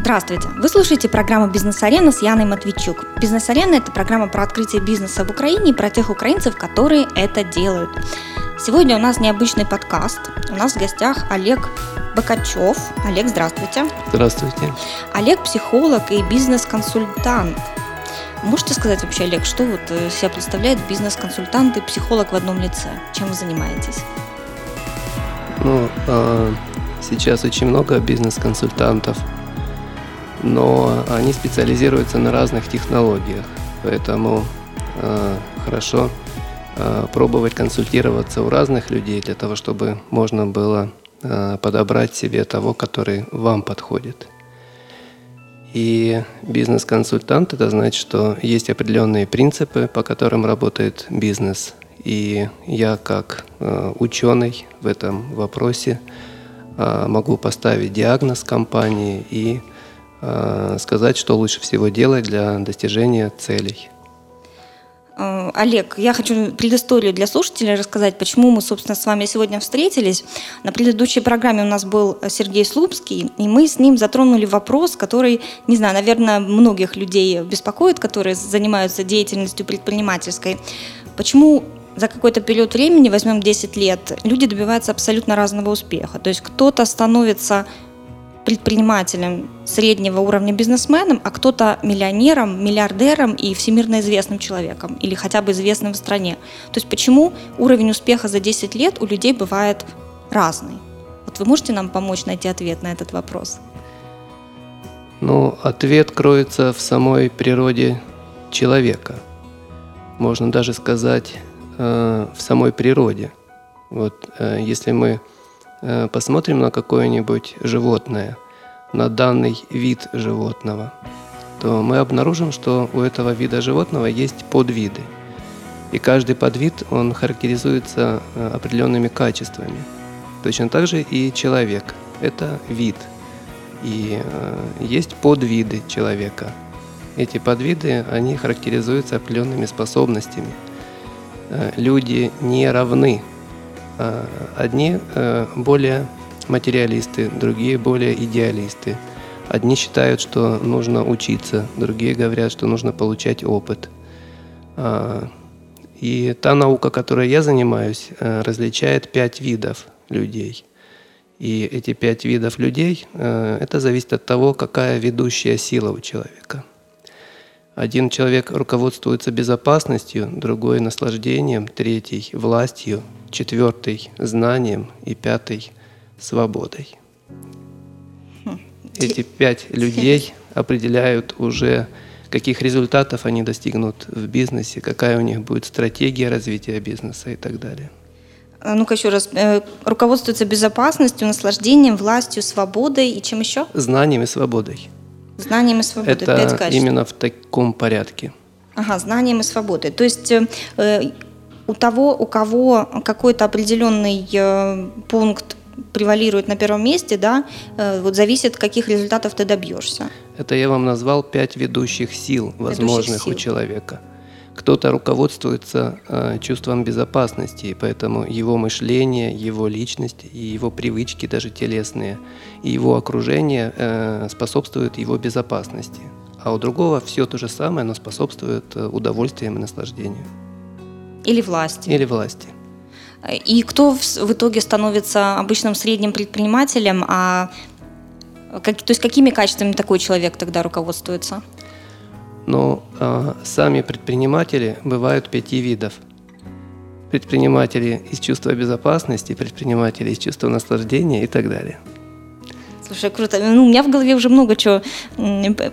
Здравствуйте! Вы слушаете программу «Бизнес-арена» с Яной Матвейчук. «Бизнес-арена» — это программа про открытие бизнеса в Украине и про тех украинцев, которые это делают. Сегодня у нас необычный подкаст. У нас в гостях Олег Бакачев. Олег, здравствуйте. Здравствуйте. Олег – психолог и бизнес-консультант. Можете сказать вообще, Олег, что вот э, себя представляет бизнес-консультант и психолог в одном лице? Чем вы занимаетесь? Ну, э, сейчас очень много бизнес-консультантов, но они специализируются на разных технологиях, поэтому э, хорошо э, пробовать консультироваться у разных людей для того, чтобы можно было э, подобрать себе того, который вам подходит. И бизнес-консультант – это значит, что есть определенные принципы, по которым работает бизнес. И я как э, ученый в этом вопросе э, могу поставить диагноз компании и сказать, что лучше всего делать для достижения целей. Э, Олег, я хочу предысторию для слушателей рассказать, почему мы, собственно, с вами сегодня встретились. На предыдущей программе у нас был Сергей Слупский, и мы с ним затронули вопрос, который, не знаю, наверное, многих людей беспокоит, которые занимаются деятельностью предпринимательской. Почему за какой-то период времени, возьмем 10 лет, люди добиваются абсолютно разного успеха. То есть кто-то становится предпринимателем, среднего уровня бизнесменом, а кто-то миллионером, миллиардером и всемирно известным человеком или хотя бы известным в стране. То есть почему уровень успеха за 10 лет у людей бывает разный? Вот вы можете нам помочь найти ответ на этот вопрос? Ну, ответ кроется в самой природе человека. Можно даже сказать, э, в самой природе. Вот э, если мы посмотрим на какое-нибудь животное, на данный вид животного, то мы обнаружим, что у этого вида животного есть подвиды. И каждый подвид, он характеризуется э, определенными качествами. Точно так же и человек. Это вид. И э, есть подвиды человека. Эти подвиды, они характеризуются определенными способностями. Люди не равны одни э, более материалисты, другие более идеалисты. Одни считают, что нужно учиться, другие говорят, что нужно получать опыт. А, и та наука, которой я занимаюсь, э, различает пять видов людей. И эти пять видов людей, э, это зависит от того, какая ведущая сила у человека. Один человек руководствуется безопасностью, другой – наслаждением, третий – властью, четвертый – знанием и пятый – свободой. Хм. Эти пять людей определяют уже, каких результатов они достигнут в бизнесе, какая у них будет стратегия развития бизнеса и так далее. А ну-ка еще раз. Э, руководствуется безопасностью, наслаждением, властью, свободой и чем еще? Знанием и свободой. Знанием и свободой. Это Пять качеств. именно в таком порядке. Ага, знанием и свободой. То есть э, у того, у кого какой-то определенный э, пункт превалирует на первом месте, да, э, вот зависит, каких результатов ты добьешься. Это я вам назвал пять ведущих сил возможных ведущих сил. у человека. Кто-то руководствуется э, чувством безопасности, и поэтому его мышление, его личность и его привычки, даже телесные, и его окружение э, способствуют его безопасности. А у другого все то же самое, но способствует э, удовольствием и наслаждению. Или власти. Или власти. И кто в, в итоге становится обычным средним предпринимателем, а как, то есть какими качествами такой человек тогда руководствуется? Но э, сами предприниматели бывают пяти видов. Предприниматели из чувства безопасности, предприниматели из чувства наслаждения и так далее. Слушай, круто. Ну, у меня в голове уже много чего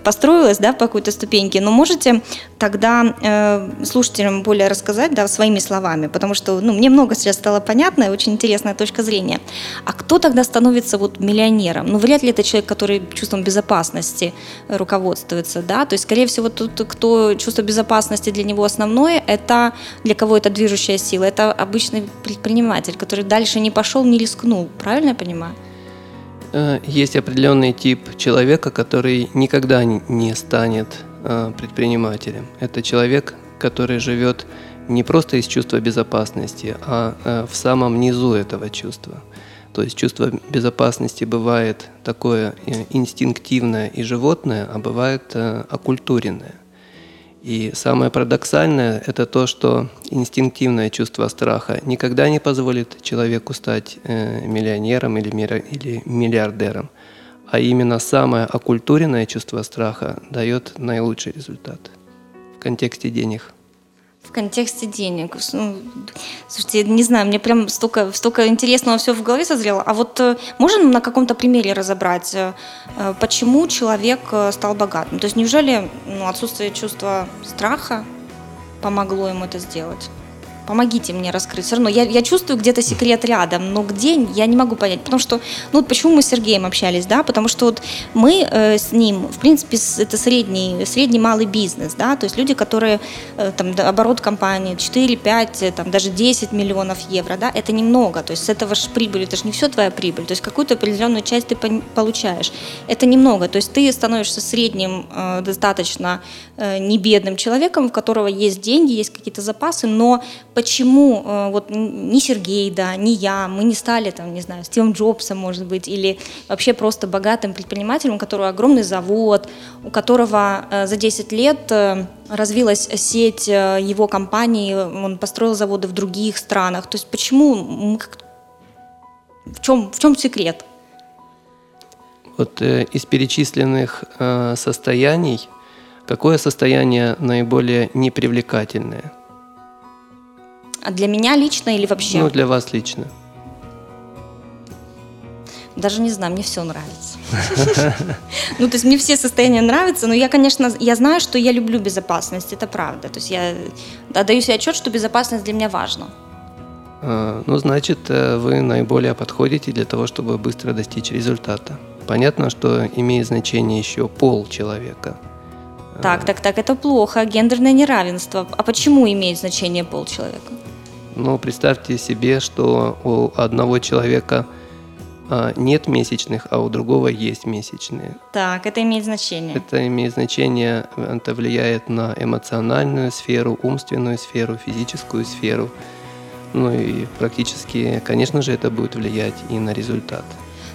построилось, да, по какой-то ступеньке. Но можете тогда э, слушателям более рассказать, да, своими словами, потому что, ну, мне много сейчас стало понятно и очень интересная точка зрения. А кто тогда становится вот миллионером? Ну, вряд ли это человек, который чувством безопасности руководствуется, да, то есть, скорее всего, тот, кто чувство безопасности для него основное, это для кого это движущая сила, это обычный предприниматель, который дальше не пошел, не рискнул, правильно я понимаю? Э, есть определенный тип человека, который никогда не станет э, предпринимателем. Это человек, который живет не просто из чувства безопасности, а э, в самом низу этого чувства. То есть чувство безопасности бывает такое инстинктивное и животное, а бывает оккультуренное. И самое парадоксальное – это то, что инстинктивное чувство страха никогда не позволит человеку стать э, миллионером или миллиардером, а именно самое оккультуренное чувство страха дает наилучший результат в контексте денег в контексте денег. Ну, слушайте, не знаю, мне прям столько, столько интересного все в голове созрело. А вот э, можем на каком-то примере разобрать, э, э, почему человек стал богатым? То есть неужели ну, отсутствие чувства страха помогло ему это сделать? Помогите мне раскрыть. Все равно я, я чувствую где-то секрет рядом, но где, я не могу понять. Потому что, ну вот почему мы с Сергеем общались, да, потому что вот мы э, с ним, в принципе, это средний, средний малый бизнес, да, то есть люди, которые, э, там, оборот компании 4, 5, э, там, даже 10 миллионов евро, да, это немного, то есть с этого прибыль, это же не все твоя прибыль, то есть какую-то определенную часть ты получаешь. Это немного, то есть ты становишься средним, э, достаточно э, не бедным человеком, у которого есть деньги, есть какие-то запасы, но почему э, вот ни Сергей, да, ни я, мы не стали там, не знаю, Стивом Джобсом, может быть, или вообще просто богатым предпринимателем, у которого огромный завод, у которого э, за 10 лет э, развилась сеть его компаний, он построил заводы в других странах. То есть почему, в чем, в чем секрет? Вот э, из перечисленных э, состояний, какое состояние наиболее непривлекательное? А для меня лично или вообще? Ну, для вас лично. Даже не знаю, мне все нравится. Ну, то есть мне все состояния нравятся, но я, конечно, я знаю, что я люблю безопасность, это правда. То есть я отдаю себе отчет, что безопасность для меня важна. А, ну, значит, э, вы наиболее подходите для того, чтобы быстро достичь результата. Понятно, что имеет значение еще пол человека. Так, так, так, это плохо. Гендерное неравенство. А почему имеет значение пол человека? Но представьте себе, что у одного человека а, нет месячных, а у другого есть месячные. Так, это имеет значение. Это имеет значение, это влияет на эмоциональную сферу, умственную сферу, физическую сферу. Ну и практически, конечно же, это будет влиять и на результат.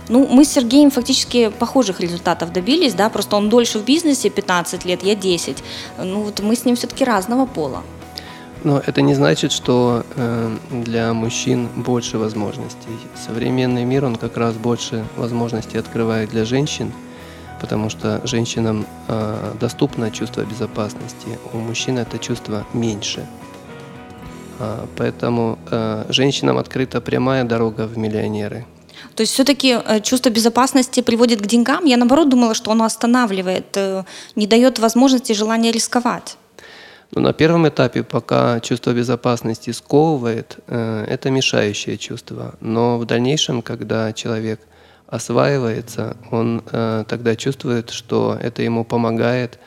Ну, мы с Сергеем фактически похожих результатов добились, да, просто он дольше в бизнесе, 15 лет, я 10. Ну, вот мы с ним все-таки разного пола. Но это не значит, что э, для мужчин больше возможностей. Современный мир, он как раз больше возможностей открывает для женщин, потому что женщинам э, доступно чувство безопасности, у мужчин это чувство меньше. А, поэтому э, женщинам открыта прямая дорога в миллионеры. То есть все-таки чувство безопасности приводит к деньгам. Я наоборот думала, что оно останавливает, не дает возможности желания рисковать. Но на первом этапе, пока чувство безопасности сковывает, э, это мешающее чувство. Но в дальнейшем, когда человек осваивается, он э, тогда чувствует, что это ему помогает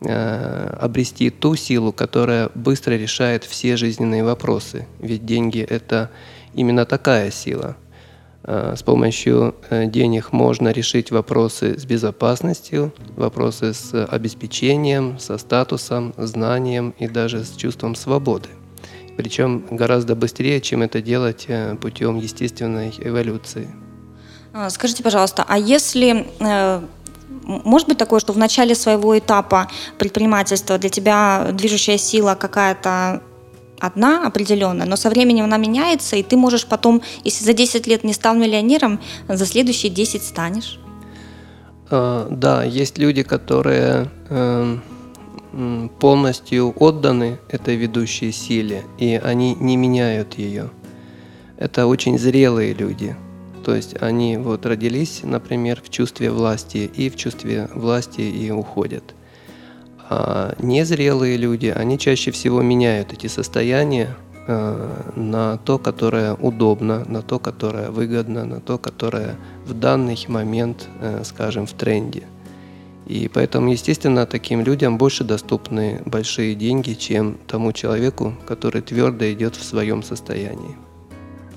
э, обрести ту силу, которая быстро решает все жизненные вопросы. Ведь деньги – это именно такая сила – с помощью э, денег можно решить вопросы с безопасностью, вопросы с обеспечением, со статусом, знанием и даже с чувством свободы. Причем гораздо быстрее, чем это делать э, путем естественной эволюции. А, скажите, пожалуйста, а если может быть такое, что в начале своего этапа предпринимательства для тебя движущая сила какая-то одна определенная, но со временем она меняется, и ты можешь потом, если за 10 лет не стал миллионером, за следующие 10 станешь. А, да, есть люди, которые эм, полностью отданы этой ведущей силе, и они не меняют ее. Это очень зрелые люди. То есть они вот родились, например, в чувстве власти, и в чувстве власти и уходят. А незрелые люди, они чаще всего меняют эти состояния э, на то, которое удобно, на то, которое выгодно, на то, которое в данный момент, э, скажем, в тренде. И поэтому, естественно, таким людям больше доступны большие деньги, чем тому человеку, который твердо идет в своем состоянии.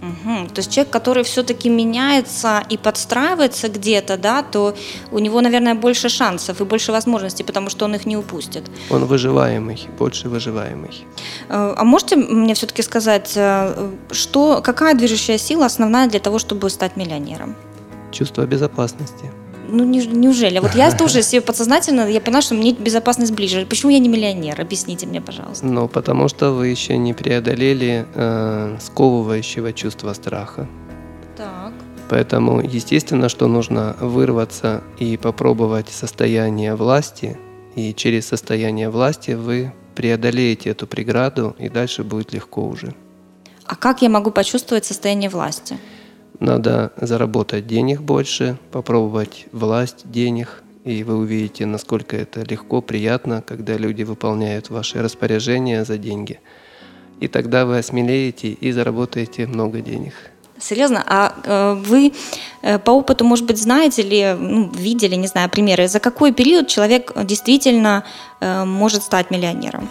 Угу. То есть человек, который все-таки меняется и подстраивается где-то, да, то у него, наверное, больше шансов и больше возможностей, потому что он их не упустит. Он выживаемый, больше выживаемый. Э, а можете мне все-таки сказать, э, что, какая движущая сила основная для того, чтобы стать миллионером? Чувство безопасности ну не, неужели? Вот я тоже себе подсознательно, я поняла, что мне безопасность ближе. Почему я не миллионер? Объясните мне, пожалуйста. Ну, потому что вы еще не преодолели э, сковывающего чувства страха. Так. Поэтому, естественно, что нужно вырваться и попробовать состояние власти, и через состояние власти вы преодолеете эту преграду, и дальше будет легко уже. А как я могу почувствовать состояние власти? Надо заработать денег больше, попробовать власть денег, и вы увидите, насколько это легко, приятно, когда люди выполняют ваши распоряжения за деньги. И тогда вы осмелеете и заработаете много денег. Серьезно? А э, вы э, по опыту, может быть, знаете или ну, видели, не знаю, примеры, за какой период человек действительно э, может стать миллионером?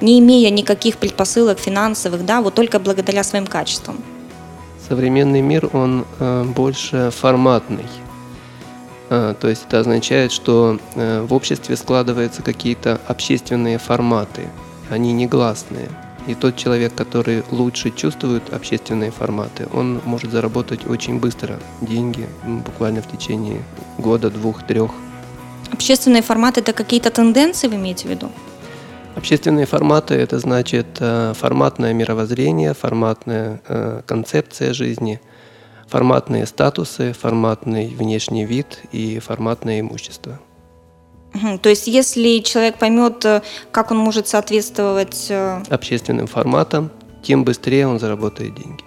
Не имея никаких предпосылок финансовых, да, вот только благодаря своим качествам современный мир, он э, больше форматный. Э, то есть это означает, что э, в обществе складываются какие-то общественные форматы, они негласные. И тот человек, который лучше чувствует общественные форматы, он может заработать очень быстро деньги, буквально в течение года, двух, трех. Общественные форматы – это какие-то тенденции, вы имеете в виду? Общественные форматы – это значит э, форматное мировоззрение, форматная э, концепция жизни, форматные статусы, форматный внешний вид и форматное имущество. То есть, если человек поймет, э, как он может соответствовать общественным форматам, тем быстрее он заработает деньги.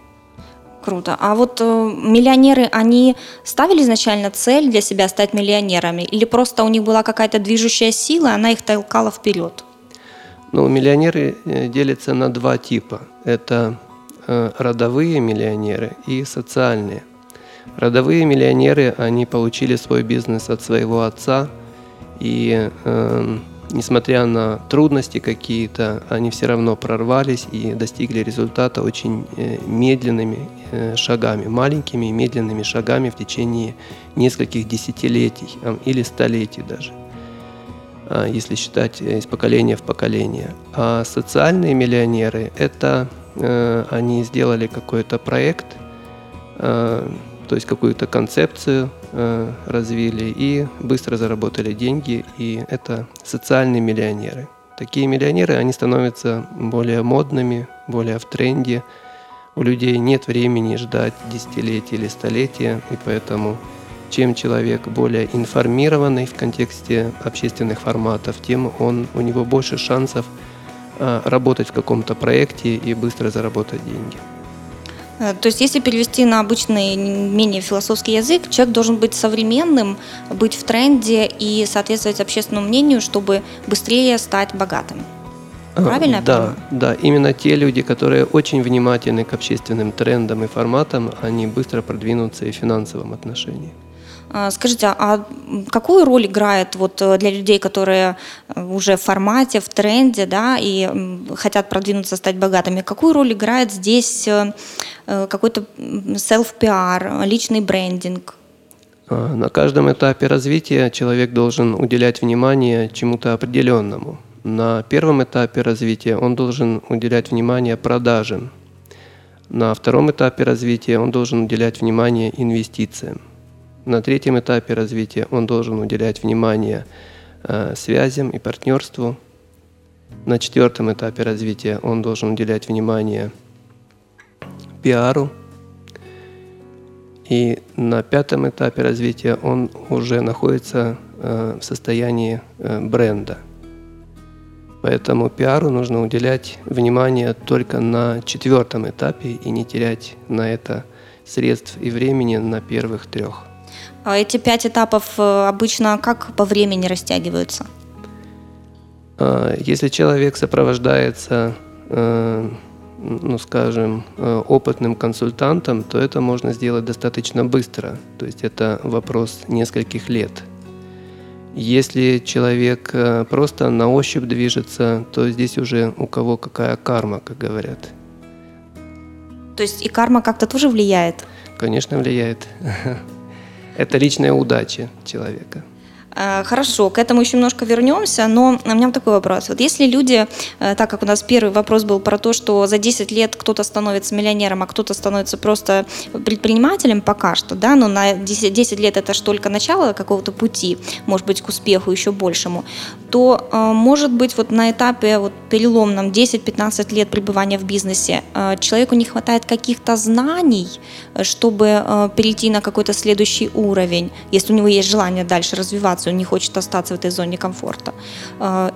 Круто. А вот э, миллионеры, они ставили изначально цель для себя стать миллионерами, или просто у них была какая-то движущая сила, она их толкала вперед? Ну, миллионеры э, делятся на два типа. Это э, родовые миллионеры и социальные. Родовые миллионеры, они получили свой бизнес от своего отца, и э, несмотря на трудности какие-то, они все равно прорвались и достигли результата очень э, медленными э, шагами, маленькими и медленными шагами в течение нескольких десятилетий э, или столетий даже. А, если считать э, из поколения в поколение. А социальные миллионеры – это э, они сделали какой-то проект, э, то есть какую-то концепцию развили и быстро заработали деньги, и это социальные миллионеры. Такие миллионеры, они становятся более модными, более в тренде. У людей нет времени ждать десятилетия или столетия, и поэтому чем человек более информированный в контексте общественных форматов, тем он, у него больше шансов а, работать в каком-то проекте и быстро заработать деньги. Э, то есть, если перевести на обычный, менее философский язык, человек должен быть современным, быть в тренде и соответствовать общественному мнению, чтобы быстрее стать богатым. А, Правильно? Да, да. Именно те люди, которые очень внимательны к общественным трендам и форматам, они быстро продвинутся и в финансовом отношении. А, скажите, а какую роль играет вот э, для людей, которые э, уже в формате, в тренде, да, и хотят продвинуться, стать богатыми, какую роль играет здесь э, какой-то self-PR, личный брендинг? На каждом этапе развития человек должен уделять внимание чему-то определенному. На первом этапе развития он должен уделять внимание продажам. На втором этапе развития он должен уделять внимание инвестициям. На третьем этапе развития он должен уделять внимание э, связям и партнерству. На четвертом этапе развития он должен уделять внимание пиару. И на пятом этапе развития он уже находится э, в состоянии э, бренда. Поэтому пиару нужно уделять внимание только на четвертом этапе и не терять на это средств и времени на первых трех. А эти пять этапов э, обычно как по времени растягиваются? А, если человек сопровождается, э, ну скажем, э, опытным консультантом, то это можно сделать достаточно быстро. То есть это вопрос нескольких лет. Если человек просто на ощупь движется, то здесь уже у кого какая карма, как говорят. То есть и карма как-то тоже влияет? Конечно, влияет. Это личная удача человека. Э, хорошо, к этому еще немножко вернемся, но у меня такой вопрос. Вот если люди, э, так как у нас первый вопрос был про то, что за 10 лет кто-то становится миллионером, а кто-то становится просто предпринимателем пока что, да, но на 10, 10 лет это же только начало какого-то пути, может быть, к успеху еще большему, то, э, может быть, вот на этапе вот переломном 10-15 лет пребывания в бизнесе человеку не хватает каких-то знаний, чтобы перейти на какой-то следующий уровень, если у него есть желание дальше развиваться, ситуацию, не хочет остаться в этой зоне комфорта. А,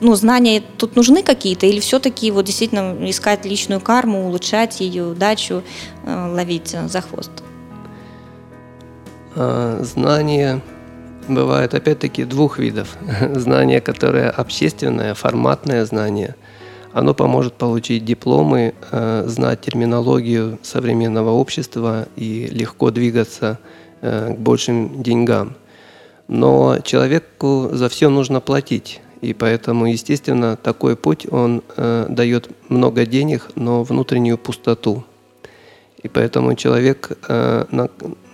ну, знания тут нужны какие-то, или все-таки вот действительно искать личную карму, улучшать ее удачу, э, ловить за хвост? А, знания бывают опять-таки двух видов. Знание, которое общественное, форматное знание, оно поможет получить дипломы, знать терминологию современного общества и легко двигаться к большим деньгам. Но человеку за все нужно платить. И поэтому, естественно, такой путь, он э, дает много денег, но внутреннюю пустоту. И поэтому человек э, на,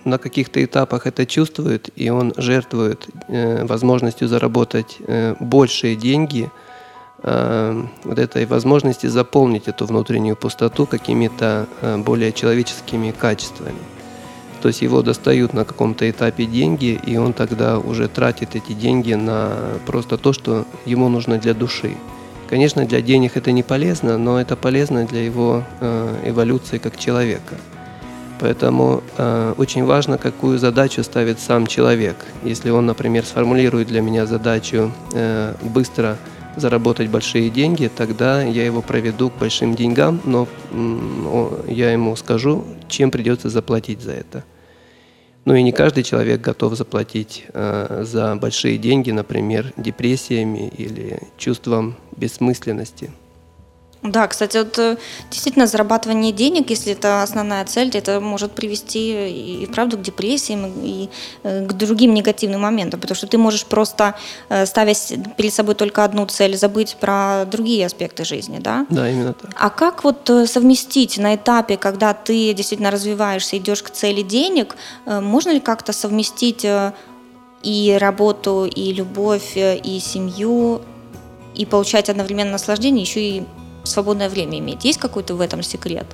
на каких-то этапах это чувствует, и он жертвует э, возможностью заработать э, большие деньги, э, вот этой возможности заполнить эту внутреннюю пустоту какими-то э, более человеческими качествами. То есть его достают на каком-то этапе деньги, и он тогда уже тратит эти деньги на просто то, что ему нужно для души. Конечно, для денег это не полезно, но это полезно для его э, эволюции как человека. Поэтому э, очень важно, какую задачу ставит сам человек. Если он, например, сформулирует для меня задачу э, быстро заработать большие деньги, тогда я его проведу к большим деньгам, но я ему скажу, чем придется заплатить за это. Ну и не каждый человек готов заплатить э, за большие деньги, например, депрессиями или чувством бессмысленности. Да, кстати, вот э, действительно зарабатывание денег, если это основная цель, это может привести и, правда к депрессиям, и, э, к другим негативным моментам, потому что ты можешь просто, э, ставя перед собой только одну цель, забыть про другие аспекты жизни, да? Да, именно так. А как вот совместить на этапе, когда ты действительно развиваешься, идешь к цели денег, можно ли как-то совместить и работу, и любовь, и семью, и получать одновременно наслаждение, еще и свободное время иметь? Есть какой-то в этом секрет?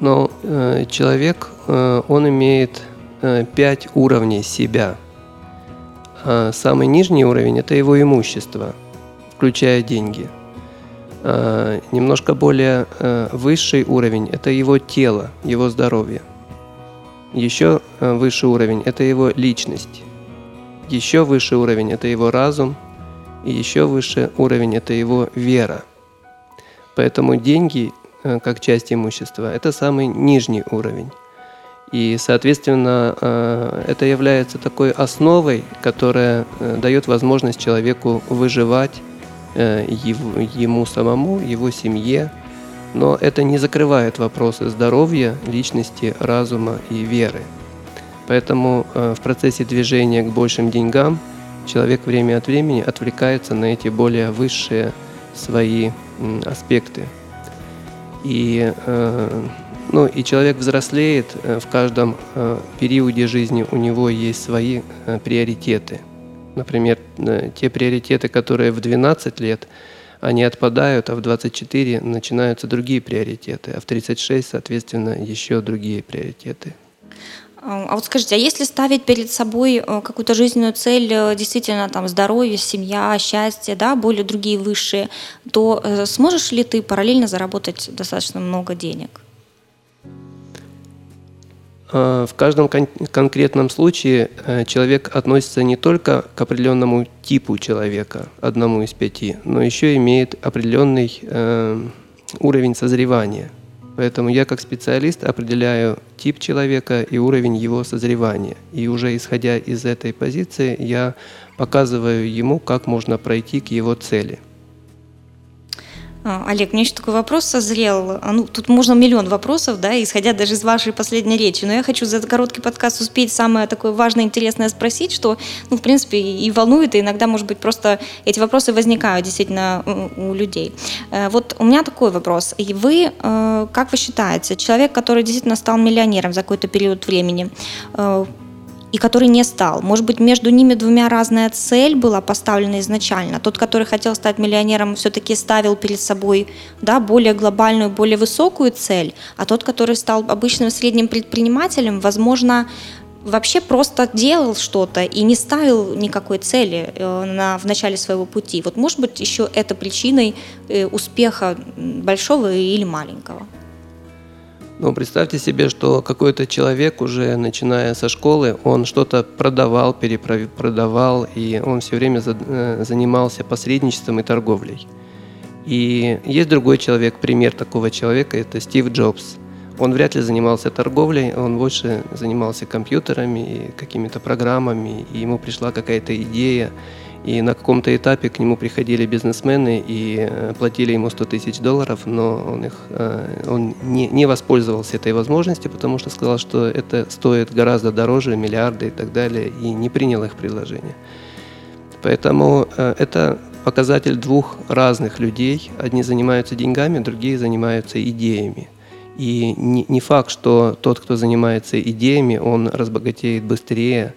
Но э, человек, э, он имеет э, пять уровней себя. Э, самый нижний уровень – это его имущество, включая деньги. Э, немножко более высший уровень – это его тело, его здоровье. Еще высший уровень – это его личность. Еще высший уровень – это его разум. И еще выше уровень – это его вера – Поэтому деньги, э, как часть имущества, это самый нижний уровень. И, соответственно, э, это является такой основой, которая э, дает возможность человеку выживать ему самому, его семье. Но это не закрывает вопросы здоровья, личности, разума и веры. Поэтому в процессе движения к большим деньгам человек время от времени отвлекается на эти более высшие свои аспекты. И, э, ну, и человек взрослеет э, в каждом э, периоде жизни, у него есть свои приоритеты. Например, те приоритеты, которые в 12 лет, они отпадают, а в 24 начинаются другие приоритеты, а в 36, соответственно, еще другие приоритеты. А вот скажите, а если ставить перед собой э, какую-то жизненную цель, э, действительно там здоровье, семья, счастье, да, более другие высшие, то э, сможешь ли ты параллельно заработать достаточно много денег? А, в каждом кон- конкретном случае человек относится не только к определенному типу человека, одному из пяти, но еще имеет определенный э, уровень созревания – Поэтому я как специалист определяю тип человека и уровень его созревания. И уже исходя из этой позиции, я показываю ему, как можно пройти к его цели. А, Олег, мне еще такой вопрос созрел. А, ну, тут можно миллион вопросов, да, исходя даже из вашей последней речи. Но я хочу за короткий подкаст успеть самое такое важное, интересное спросить, что, ну, в принципе, и волнует, и иногда, может быть, просто эти вопросы возникают действительно у людей. Э, вот у меня такой вопрос. И вы, э, как вы считаете, человек, который действительно стал миллионером за какой-то период времени, э, и который не стал. Может быть, между ними двумя разная цель была поставлена изначально. Тот, который хотел стать миллионером, все-таки ставил перед собой да, более глобальную, более высокую цель, а тот, который стал обычным средним предпринимателем, возможно, вообще просто делал что-то и не ставил никакой цели э, на, в начале своего пути. Вот может быть еще это причиной э, успеха большого или маленького. Ну, представьте себе, что какой-то человек уже, начиная со школы, он что-то продавал, перепродавал, и он все время э, занимался посредничеством и торговлей. И есть другой человек, пример такого человека, это Стив Джобс. Он вряд ли занимался торговлей, он больше занимался компьютерами какими-то программами, и ему пришла какая-то идея, и на каком-то этапе к нему приходили бизнесмены и э, платили ему 100 тысяч долларов, но он, их, э, он не, не воспользовался этой возможностью, потому что сказал, что это стоит гораздо дороже, миллиарды и так далее, и не принял их предложение. Поэтому э, это показатель двух разных людей. Одни занимаются деньгами, другие занимаются идеями. И не, не факт, что тот, кто занимается идеями, он разбогатеет быстрее,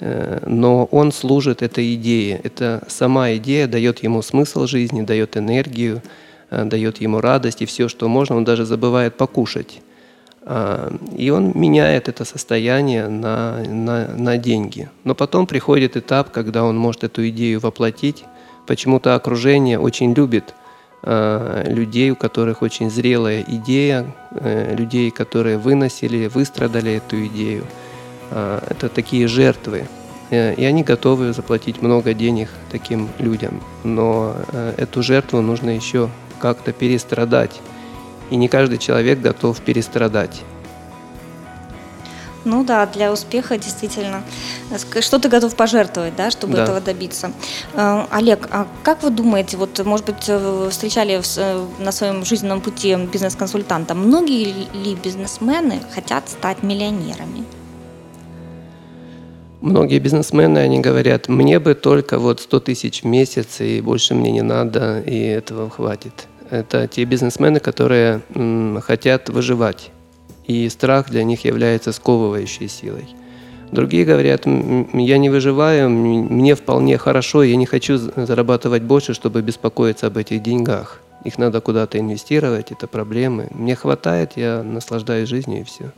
но он служит этой идее. Это сама идея дает ему смысл жизни, дает энергию, э, дает ему радость и все, что можно, он даже забывает покушать. А, и он меняет это состояние на, на, на деньги. Но потом приходит этап, когда он может эту идею воплотить. Почему-то окружение очень любит э, людей, у которых очень зрелая идея, людей, которые выносили, выстрадали эту идею. А, это такие жертвы. Э, и они готовы заплатить много денег таким людям. Но э, эту жертву нужно еще как-то перестрадать. И не каждый человек готов перестрадать. Ну да, для успеха действительно. Что ты готов пожертвовать, да, чтобы да. этого добиться? Э, Олег, а как вы думаете, вот, может быть, встречали на своем жизненном пути бизнес-консультанта, многие ли бизнесмены хотят стать миллионерами? Многие бизнесмены, они говорят, мне бы только вот 100 тысяч в месяц, и больше мне не надо, и этого хватит. Это те бизнесмены, которые м, хотят выживать, и страх для них является сковывающей силой. Другие говорят, я не выживаю, мне вполне хорошо, я не хочу зарабатывать больше, чтобы беспокоиться об этих деньгах. Их надо куда-то инвестировать, это проблемы. Мне хватает, я наслаждаюсь жизнью и все.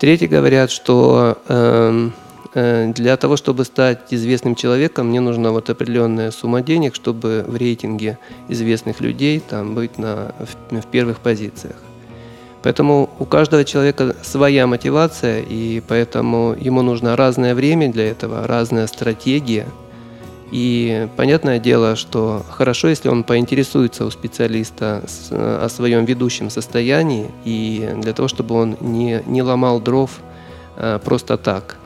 Третьи говорят, что э, для того, чтобы стать известным человеком, мне нужна вот определенная сумма денег, чтобы в рейтинге известных людей там быть на, в, в первых позициях. Поэтому у каждого человека своя мотивация, и поэтому ему нужно разное время для этого, разная стратегия. И понятное дело, что хорошо, если он поинтересуется у специалиста о своем ведущем состоянии, и для того, чтобы он не, не ломал дров э, просто так –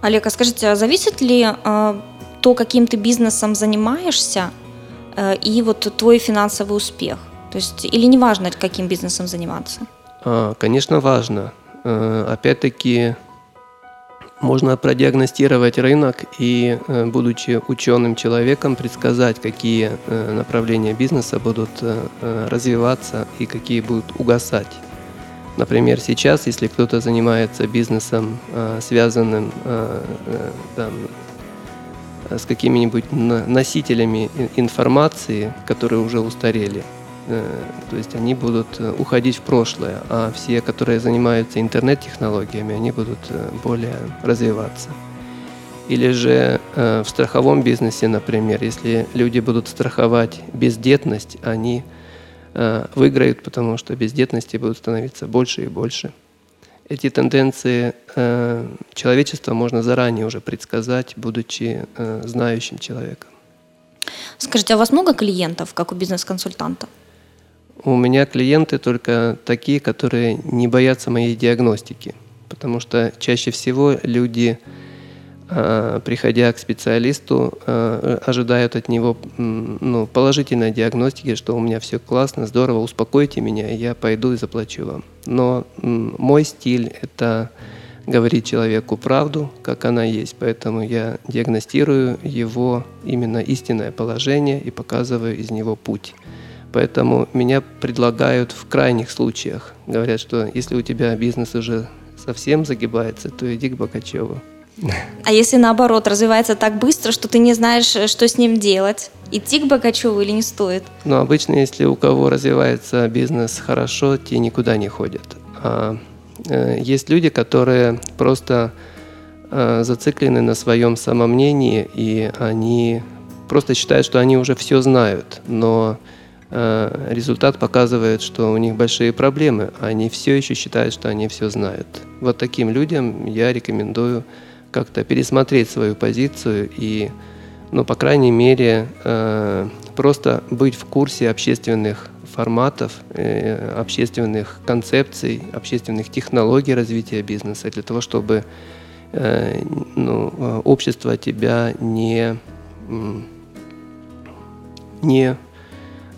Олег, а скажите, а зависит ли э, то, каким ты бизнесом занимаешься, э, и вот твой финансовый успех? То есть, или не важно, каким бизнесом заниматься? А, конечно, важно. Э, опять-таки, можно продиагностировать рынок и, э, будучи ученым человеком, предсказать, какие э, направления бизнеса будут развиваться и какие будут угасать. Например, сейчас, если кто-то занимается бизнесом, а, связанным а, э, там, с какими-нибудь носителями информации, которые уже устарели, э, то есть они будут э, уходить в прошлое, а все, которые занимаются интернет-технологиями, они будут более развиваться. Или же в страховом бизнесе, например, если люди будут страховать бездетность, они выиграют, потому что бездетности будут становиться больше и больше. Эти тенденции э, человечества можно заранее уже предсказать, будучи э, знающим человеком. Скажите, а у вас много клиентов, как у бизнес-консультанта? У меня клиенты только такие, которые не боятся моей диагностики, потому что чаще всего люди приходя к специалисту, а, ожидают от него ну, положительной диагностики, что у меня все классно, здорово, успокойте меня, я пойду и заплачу вам. Но мой стиль – это говорить человеку правду, как она есть, поэтому я диагностирую его именно истинное положение и показываю из него путь. Поэтому меня предлагают в крайних случаях. Говорят, что если у тебя бизнес уже совсем загибается, то иди к Бокачеву. А если наоборот развивается так быстро, что ты не знаешь, что с ним делать? Идти к Богачеву или не стоит? Ну, обычно, если у кого развивается бизнес хорошо, те никуда не ходят. А э, есть люди, которые просто э, зациклены на своем самомнении, и они просто считают, что они уже все знают. Но э, результат показывает, что у них большие проблемы. Они все еще считают, что они все знают. Вот таким людям я рекомендую как-то пересмотреть свою позицию и, ну, по крайней мере, э, просто быть в курсе общественных форматов, э, общественных концепций, общественных технологий развития бизнеса для того, чтобы э, ну, общество тебя не, не,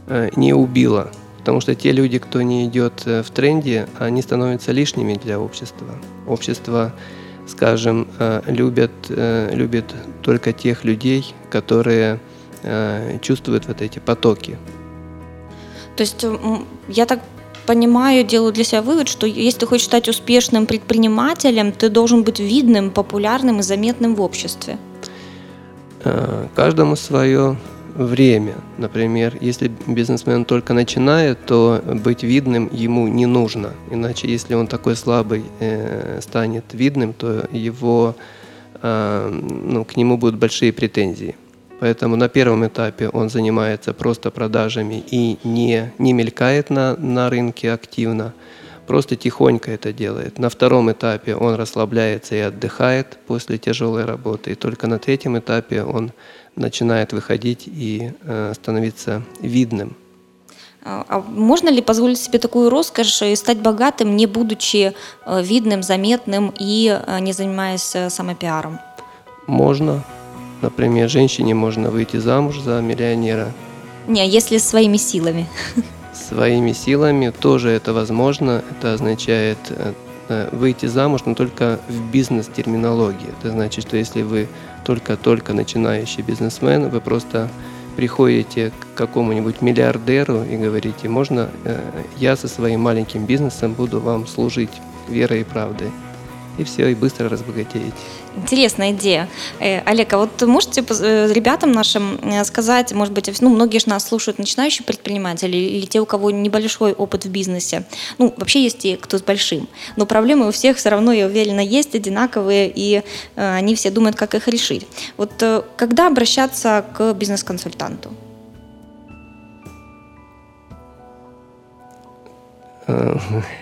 э, не убило. Потому что те люди, кто не идет э, в тренде, они становятся лишними для общества. Общество скажем, э, любят, э, любят только тех людей, которые э, чувствуют вот эти потоки. То есть я так понимаю, делаю для себя вывод, что если ты хочешь стать успешным предпринимателем, ты должен быть видным, популярным и заметным в обществе. Каждому свое время. Например, если бизнесмен только начинает, то быть видным ему не нужно. Иначе, если он такой слабый э, станет видным, то его, э, ну, к нему будут большие претензии. Поэтому на первом этапе он занимается просто продажами и не, не мелькает на, на рынке активно, просто тихонько это делает. На втором этапе он расслабляется и отдыхает после тяжелой работы. И только на третьем этапе он начинает выходить и э, становиться видным. А, а можно ли позволить себе такую роскошь и стать богатым, не будучи э, видным, заметным и э, не занимаясь самопиаром? Можно. Например, женщине можно выйти замуж за миллионера. Не, если своими силами. Своими силами тоже это возможно. Это означает выйти замуж, но только в бизнес-терминологии. Это значит, что если вы только-только начинающий бизнесмен, вы просто приходите к какому-нибудь миллиардеру и говорите, можно э, я со своим маленьким бизнесом буду вам служить верой и правдой и все, и быстро разбогатеете. Интересная идея. Э, Олег, а вот можете э, ребятам нашим э, сказать, может быть, ну, многие же нас слушают начинающие предприниматели или те, у кого небольшой опыт в бизнесе. Ну, вообще есть те, кто с большим. Но проблемы у всех все равно, я уверена, есть одинаковые, и они все думают, как их решить. Вот когда обращаться к бизнес-консультанту?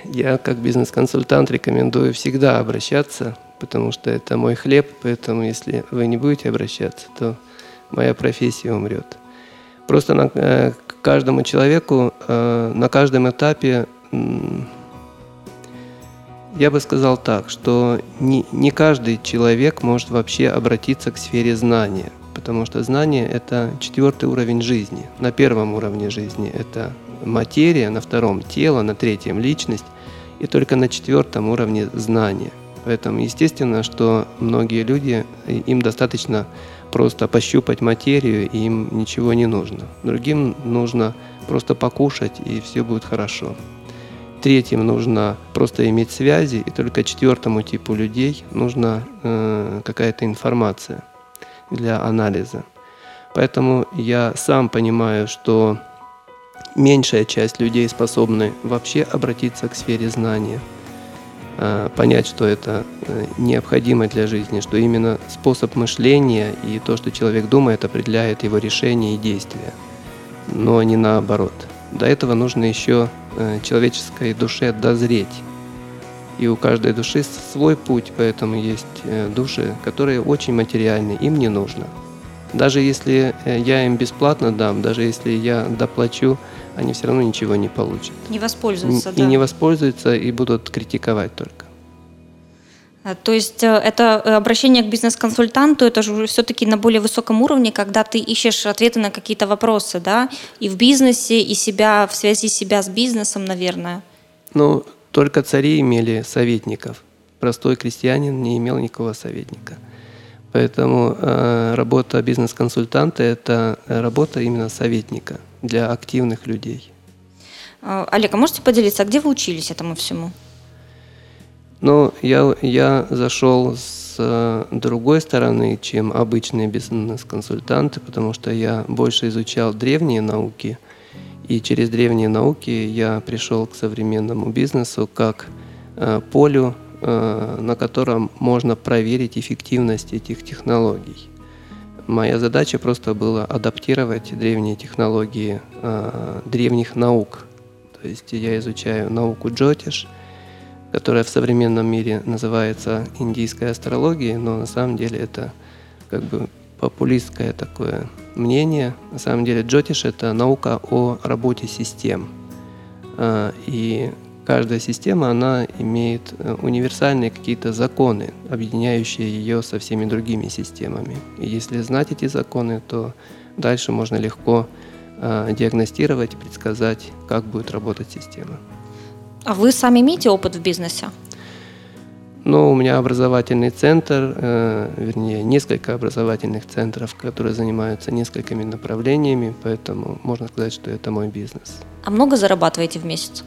Я как бизнес-консультант рекомендую всегда обращаться, потому что это мой хлеб, поэтому если вы не будете обращаться, то моя профессия умрет. Просто на, э, каждому человеку э, на каждом этапе я бы сказал так, что не, не каждый человек может вообще обратиться к сфере знания, потому что знание – это четвертый уровень жизни. На первом уровне жизни это материя, на втором тело, на третьем личность и только на четвертом уровне знания. Поэтому естественно, что многие люди, им достаточно просто пощупать материю, и им ничего не нужно. Другим нужно просто покушать, и все будет хорошо. Третьим нужно просто иметь связи, и только четвертому типу людей нужна э, какая-то информация для анализа. Поэтому я сам понимаю, что меньшая часть людей способны вообще обратиться к сфере знания, а, понять, что это э, необходимо для жизни, что именно способ мышления и то, что человек думает, определяет его решения и действия, но не наоборот. До этого нужно еще э, человеческой душе дозреть. И у каждой души свой путь, поэтому есть э, души, которые очень материальны, им не нужно. Даже если я им бесплатно дам, даже если я доплачу, они все равно ничего не получат. Не воспользуются, и, да. И не воспользуются, и будут критиковать только. А, то есть э, это э, обращение к бизнес-консультанту, это же все-таки на более высоком уровне, когда ты ищешь ответы на какие-то вопросы, да, и в бизнесе, и себя, в связи себя с бизнесом, наверное. Ну, только цари имели советников. Простой крестьянин не имел никакого советника. Поэтому э, работа бизнес-консультанта – это работа именно советника для активных людей. А, Олег, а можете поделиться, а где вы учились этому всему? Ну, я, я зашел с э, другой стороны, чем обычные бизнес-консультанты, потому что я больше изучал древние науки, и через древние науки я пришел к современному бизнесу как э, полю, на котором можно проверить эффективность этих технологий. Моя задача просто была адаптировать древние технологии э, древних наук. То есть я изучаю науку Джотиш – которая в современном мире называется индийской астрологией, но на самом деле это как бы популистское такое мнение. На самом деле Джотиш – это наука о работе систем. А, и каждая система, она имеет э, универсальные какие-то законы, объединяющие ее со всеми другими системами. И если знать эти законы, то дальше можно легко а, диагностировать, предсказать, как будет работать система. А вы сами имеете опыт в бизнесе? Ну, у меня образовательный центр, э, вернее, несколько образовательных центров, которые занимаются несколькими направлениями, поэтому можно сказать, что это мой бизнес. А много зарабатываете в месяц?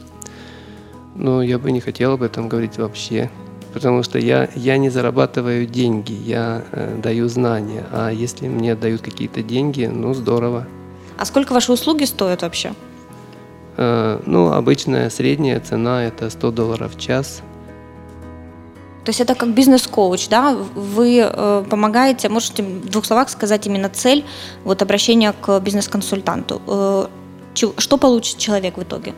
Ну, я бы не хотел об этом говорить вообще, потому что я, я не зарабатываю деньги, я э, даю знания, а если мне дают какие-то деньги, ну, здорово. А сколько ваши услуги стоят вообще? Э, ну, обычная средняя цена – это 100 долларов в час. То есть это как бизнес-коуч, да? Вы э, помогаете, можете в двух словах сказать именно цель вот обращения к бизнес-консультанту. Э, что получит человек в итоге?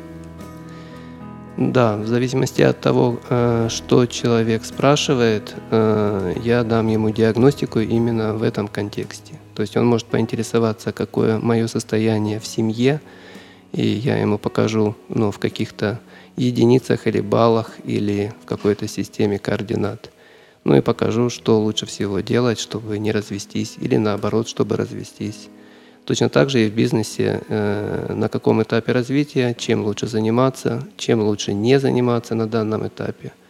Да, в зависимости от того, э, что человек спрашивает, э, я дам ему диагностику именно в этом контексте. То есть он может поинтересоваться, какое мое состояние в семье, и я ему покажу ну, в каких-то единицах или баллах или в какой-то системе координат. Ну и покажу, что лучше всего делать, чтобы не развестись, или наоборот, чтобы развестись. Точно так же и в бизнесе, э, на каком этапе развития, чем лучше заниматься, чем лучше не заниматься на данном этапе –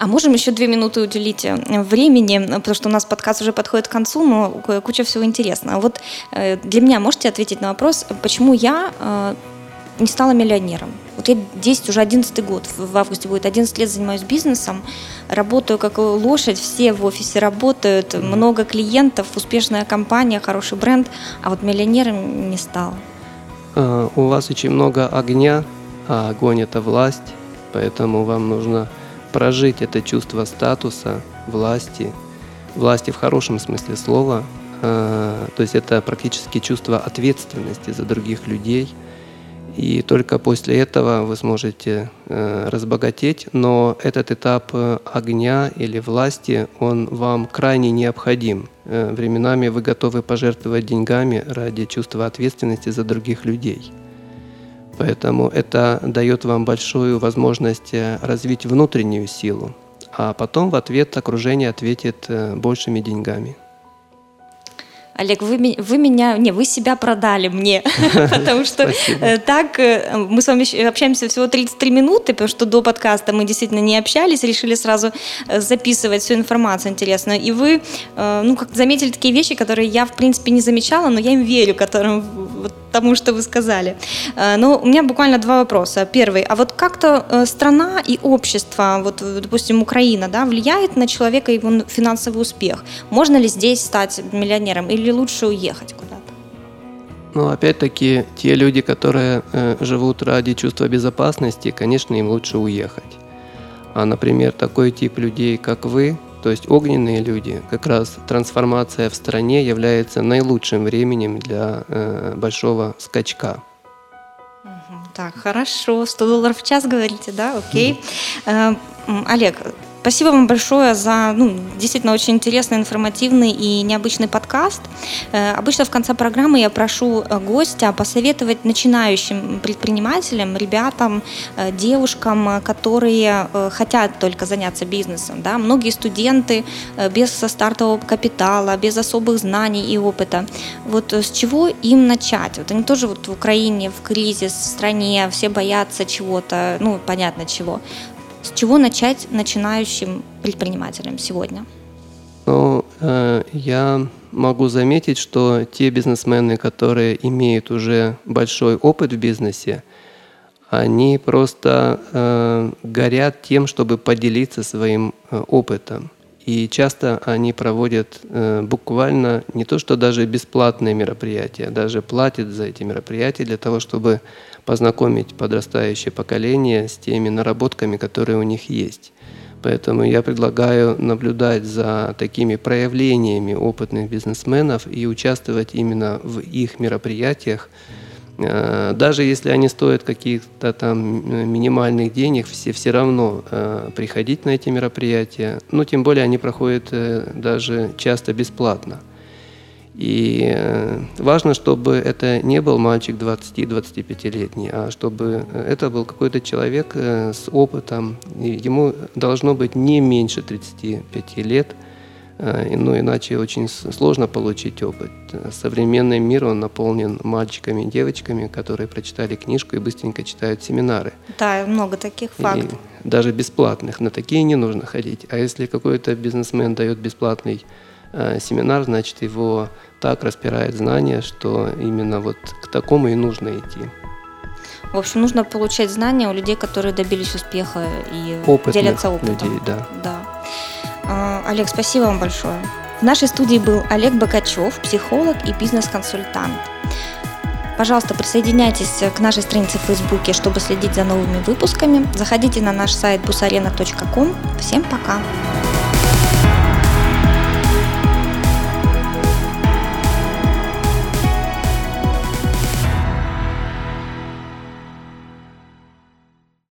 а можем еще две минуты уделить э, времени, потому что у нас подкаст уже подходит к концу, но куча всего интересного. Вот э, для меня можете ответить на вопрос, почему я не стала миллионером. Вот я 10, уже 11 год, в августе будет 11 лет занимаюсь бизнесом, работаю как лошадь, все в офисе работают, много клиентов, успешная компания, хороший бренд, а вот миллионером не стала. У вас очень много огня, а огонь – это власть, поэтому вам нужно прожить это чувство статуса, власти, власти в хорошем смысле слова, э, то есть это практически чувство ответственности за других людей. И только после этого вы сможете э, разбогатеть, но этот этап э, огня или власти, он вам крайне необходим. Временами вы готовы пожертвовать деньгами ради чувства ответственности за других людей. Поэтому это дает вам большую возможность э, развить внутреннюю силу, а потом в ответ окружение ответит э, большими деньгами. Олег, вы, вы меня, не, вы себя продали мне, потому что э, так э, мы с вами общаемся всего 33 минуты, потому что до подкаста мы действительно не общались, решили сразу э, записывать всю информацию интересную. И вы, ну, как заметили такие вещи, которые я, в принципе, не замечала, но я им верю, которым, вот, тому, что вы сказали. Но у меня буквально два вопроса. Первый, а вот как-то страна и общество, вот, допустим, Украина, да, влияет на человека и его финансовый успех? Можно ли здесь стать миллионером или или лучше уехать куда-то? Ну, опять-таки, те люди, которые э, живут ради чувства безопасности, конечно, им лучше уехать. А, например, такой тип людей, как вы, то есть огненные люди, как раз трансформация в стране является наилучшим временем для э, большого скачка. Так, хорошо. 100 долларов в час, говорите, да? Окей. Mm. Э, Олег, Спасибо вам большое за ну, действительно очень интересный, информативный и необычный подкаст. Э, обычно в конце программы я прошу э, гостя посоветовать начинающим предпринимателям, ребятам, э, девушкам, которые хотят только заняться бизнесом. Да? Многие студенты без стартового капитала, без особых знаний и опыта. Вот с чего им начать? Вот они тоже вот в Украине, в кризис, в стране, все боятся чего-то, ну, понятно чего. С чего начать начинающим предпринимателям сегодня? Ну, э, я могу заметить, что те бизнесмены, которые имеют уже большой опыт в бизнесе, они просто э, горят тем, чтобы поделиться своим э, опытом. И часто они проводят э, буквально не то, что даже бесплатные мероприятия, даже платят за эти мероприятия для того, чтобы познакомить подрастающее поколение с теми наработками, которые у них есть. Поэтому я предлагаю наблюдать за такими проявлениями опытных бизнесменов и участвовать именно в их мероприятиях. Э, даже если они стоят каких-то там минимальных денег, все все равно э, приходить на эти мероприятия. Ну, тем более они проходят э, даже часто бесплатно. И э, важно, чтобы это не был мальчик 20-25-летний, а чтобы это был какой-то человек э, с опытом. Ему должно быть не меньше 35 лет, э, ну иначе очень сложно получить опыт. Современный мир, он наполнен мальчиками и девочками, которые прочитали книжку и быстренько читают семинары. Да, много таких фактов. И даже бесплатных. На такие не нужно ходить. А если какой-то бизнесмен дает бесплатный семинар, значит его так распирает знания, что именно вот к такому и нужно идти. В общем, нужно получать знания у людей, которые добились успеха и Опытных делятся опытом. Людей, да. да. А, Олег, спасибо вам большое. В нашей студии был Олег Бакачев, психолог и бизнес-консультант. Пожалуйста, присоединяйтесь к нашей странице в Фейсбуке, чтобы следить за новыми выпусками. Заходите на наш сайт busarena.com. Всем пока!